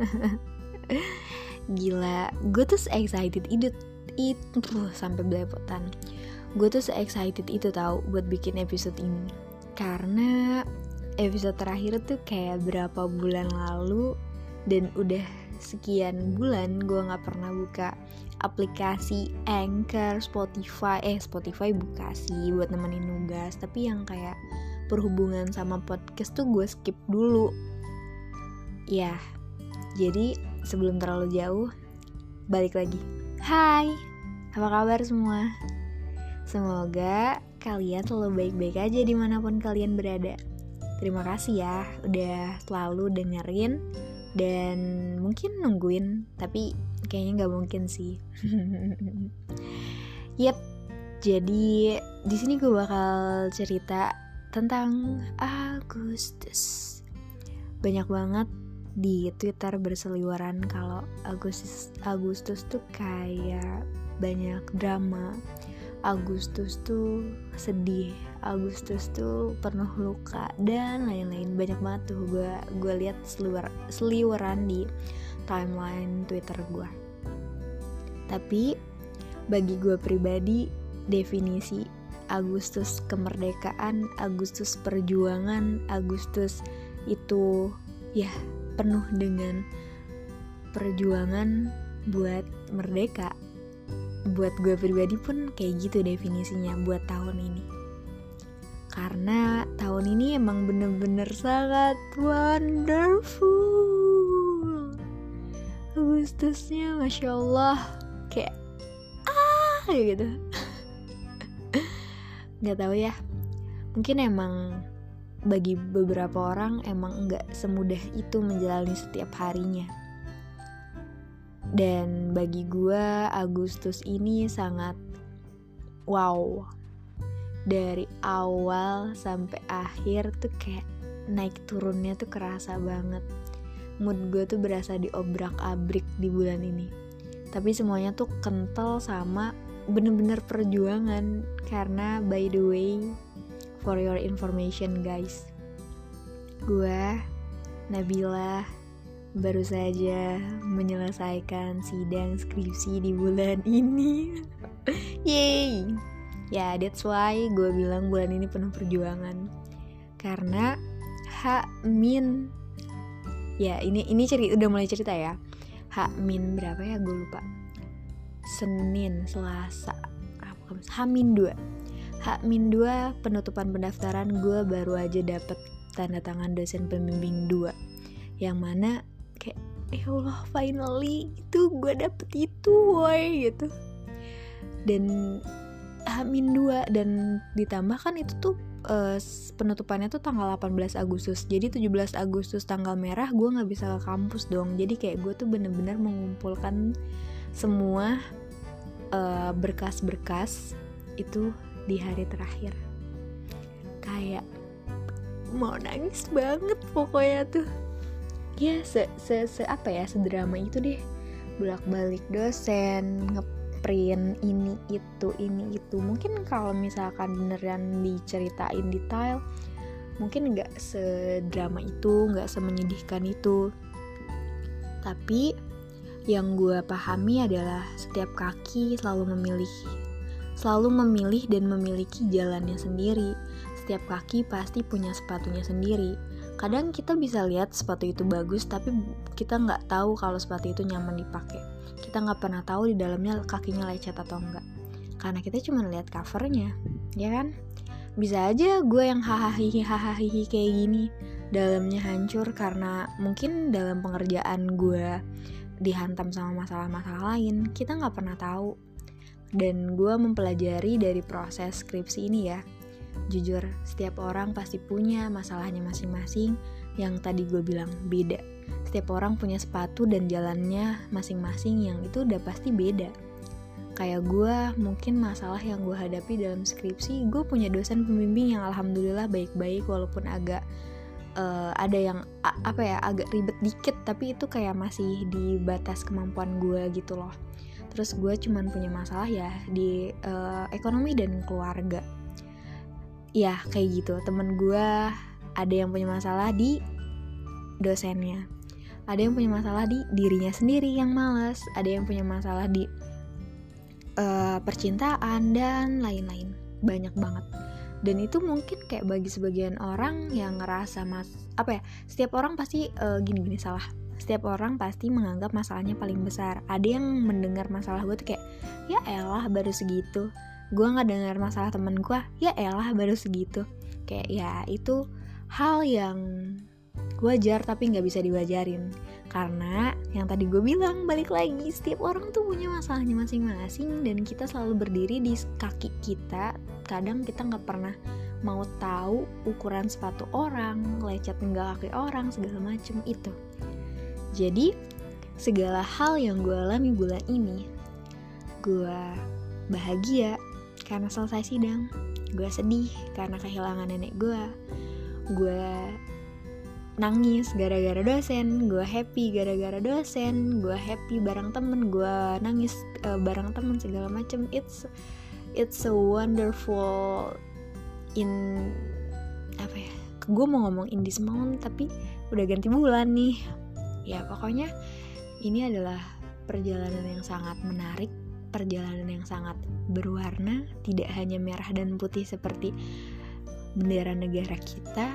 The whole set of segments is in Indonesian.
Gila, gue tuh excited itu itu sampai belepotan. Gue tuh excited itu tahu buat bikin episode ini. Karena episode terakhir tuh kayak berapa bulan lalu dan udah sekian bulan gue nggak pernah buka aplikasi Anchor, Spotify, eh Spotify buka sih buat nemenin nugas, tapi yang kayak berhubungan sama podcast tuh gue skip dulu. Ya, jadi sebelum terlalu jauh, balik lagi. Hai, apa kabar semua? Semoga kalian selalu baik-baik aja di mana pun kalian berada. Terima kasih ya udah selalu dengerin dan mungkin nungguin, tapi kayaknya nggak mungkin sih. yep, jadi di sini gue bakal cerita tentang Agustus. Banyak banget di Twitter berseliweran kalau Agustus Agustus tuh kayak banyak drama. Agustus tuh sedih, Agustus tuh penuh luka dan lain-lain banyak banget tuh gue gue lihat seliwer, seliweran di timeline Twitter gue. Tapi bagi gue pribadi definisi Agustus kemerdekaan, Agustus perjuangan, Agustus itu ya penuh dengan perjuangan buat merdeka. Buat gue pribadi pun kayak gitu definisinya buat tahun ini. Karena tahun ini emang bener-bener sangat wonderful. Agustusnya Masya Allah kayak ah gitu. Gak tahu ya, mungkin emang bagi beberapa orang emang nggak semudah itu menjalani setiap harinya. Dan bagi gue Agustus ini sangat wow. Dari awal sampai akhir tuh kayak naik turunnya tuh kerasa banget. Mood gue tuh berasa diobrak-abrik di bulan ini. Tapi semuanya tuh kental sama bener-bener perjuangan karena by the way for your information guys. Gue Nabila baru saja menyelesaikan sidang skripsi di bulan ini. Yay ya yeah, that's why gue bilang bulan ini penuh perjuangan. Karena H min ya ini ini cerita udah mulai cerita ya. H min berapa ya? Gue lupa. Senin Selasa. Hamin 2 Hamin 2 penutupan pendaftaran gue baru aja dapet tanda tangan dosen pembimbing 2 yang mana kayak ya Allah finally itu gue dapet itu woi gitu. Dan Hamin 2 dan ditambahkan itu tuh uh, penutupannya tuh tanggal 18 Agustus. Jadi 17 Agustus tanggal merah gue nggak bisa ke kampus dong. Jadi kayak gue tuh bener-bener mengumpulkan semua berkas berkas-berkas itu di hari terakhir. Kayak mau nangis banget pokoknya tuh. Ya se, se, se apa ya sedrama itu deh. Bolak balik dosen ngeprint ini itu ini itu. Mungkin kalau misalkan beneran diceritain detail mungkin nggak sedrama itu nggak semenyedihkan itu. Tapi yang gue pahami adalah setiap kaki selalu memilih selalu memilih dan memiliki jalannya sendiri. Setiap kaki pasti punya sepatunya sendiri. Kadang kita bisa lihat sepatu itu bagus, tapi kita nggak tahu kalau sepatu itu nyaman dipakai. Kita nggak pernah tahu di dalamnya kakinya lecet atau enggak. Karena kita cuma lihat covernya, ya kan? Bisa aja gue yang hahaha hahaha kayak gini, dalamnya hancur karena mungkin dalam pengerjaan gue dihantam sama masalah-masalah lain kita nggak pernah tahu dan gue mempelajari dari proses skripsi ini ya. Jujur setiap orang pasti punya masalahnya masing-masing yang tadi gue bilang beda. Setiap orang punya sepatu dan jalannya masing-masing yang itu udah pasti beda. Kayak gue mungkin masalah yang gue hadapi dalam skripsi gue punya dosen pembimbing yang alhamdulillah baik-baik walaupun agak uh, ada yang apa ya agak ribet dikit tapi itu kayak masih di batas kemampuan gue gitu loh terus gue cuman punya masalah ya di uh, ekonomi dan keluarga. Ya kayak gitu. Temen gue ada yang punya masalah di dosennya. Ada yang punya masalah di dirinya sendiri yang malas ada yang punya masalah di uh, percintaan dan lain-lain. Banyak banget. Dan itu mungkin kayak bagi sebagian orang yang ngerasa mas apa ya setiap orang pasti uh, gini-gini salah setiap orang pasti menganggap masalahnya paling besar. Ada yang mendengar masalah gue tuh kayak ya elah baru segitu. Gue nggak dengar masalah temen gue ya elah baru segitu. Kayak ya itu hal yang wajar tapi nggak bisa diwajarin. Karena yang tadi gue bilang balik lagi setiap orang tuh punya masalahnya masing-masing dan kita selalu berdiri di kaki kita. Kadang kita nggak pernah mau tahu ukuran sepatu orang lecet enggak kaki orang segala macem itu jadi segala hal yang gue alami bulan ini gue bahagia karena selesai sidang gue sedih karena kehilangan nenek gue gue nangis gara-gara dosen, gue happy gara-gara dosen, gue happy bareng temen, gue nangis uh, bareng temen segala macem. It's it's a wonderful in apa ya? Gue mau ngomong in this month tapi udah ganti bulan nih. Ya pokoknya ini adalah perjalanan yang sangat menarik, perjalanan yang sangat berwarna, tidak hanya merah dan putih seperti bendera negara kita,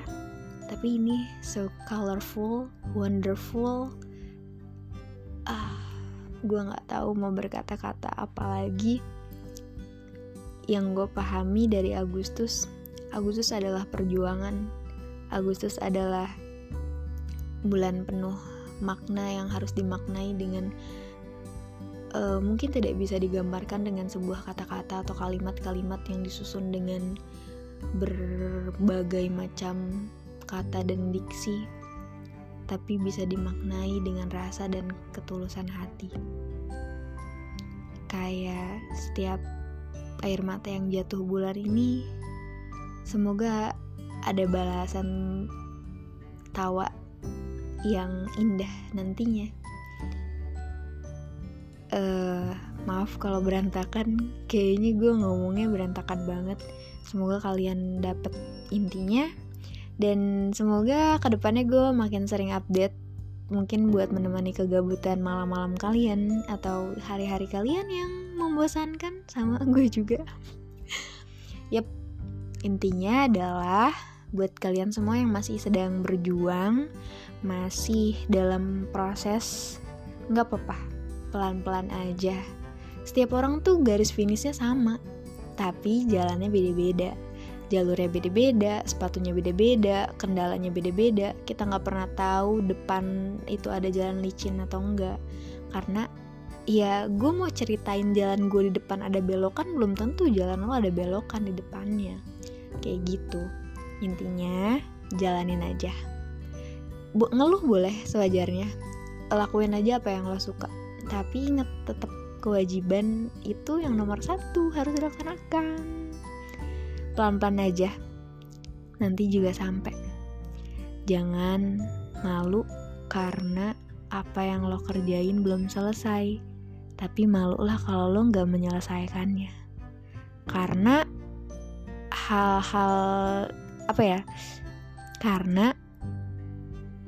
tapi ini so colorful, wonderful. Ah, gue nggak tahu mau berkata-kata apa lagi. Yang gue pahami dari Agustus, Agustus adalah perjuangan. Agustus adalah bulan penuh makna yang harus dimaknai dengan uh, mungkin tidak bisa digambarkan dengan sebuah kata-kata atau kalimat-kalimat yang disusun dengan berbagai macam kata dan diksi, tapi bisa dimaknai dengan rasa dan ketulusan hati. Kayak setiap air mata yang jatuh bulan ini, semoga ada balasan tawa yang indah nantinya. Uh, maaf kalau berantakan, kayaknya gue ngomongnya berantakan banget. Semoga kalian dapet intinya dan semoga ke depannya gue makin sering update mungkin buat menemani kegabutan malam-malam kalian atau hari-hari kalian yang membosankan sama gue juga yep intinya adalah buat kalian semua yang masih sedang berjuang masih dalam proses nggak apa-apa pelan-pelan aja setiap orang tuh garis finishnya sama tapi jalannya beda-beda jalurnya beda-beda, sepatunya beda-beda, kendalanya beda-beda. Kita nggak pernah tahu depan itu ada jalan licin atau enggak. Karena ya gue mau ceritain jalan gue di depan ada belokan belum tentu jalan lo ada belokan di depannya. Kayak gitu. Intinya jalanin aja. Bu, ngeluh boleh sewajarnya. Lakuin aja apa yang lo suka. Tapi inget tetap kewajiban itu yang nomor satu harus dilaksanakan pelan-pelan aja. Nanti juga sampai. Jangan malu karena apa yang lo kerjain belum selesai. Tapi malu lah kalau lo nggak menyelesaikannya. Karena hal-hal apa ya? Karena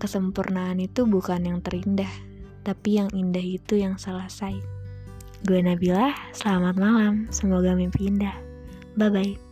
kesempurnaan itu bukan yang terindah, tapi yang indah itu yang selesai. Gue Nabila, selamat malam. Semoga mimpi indah. Bye bye.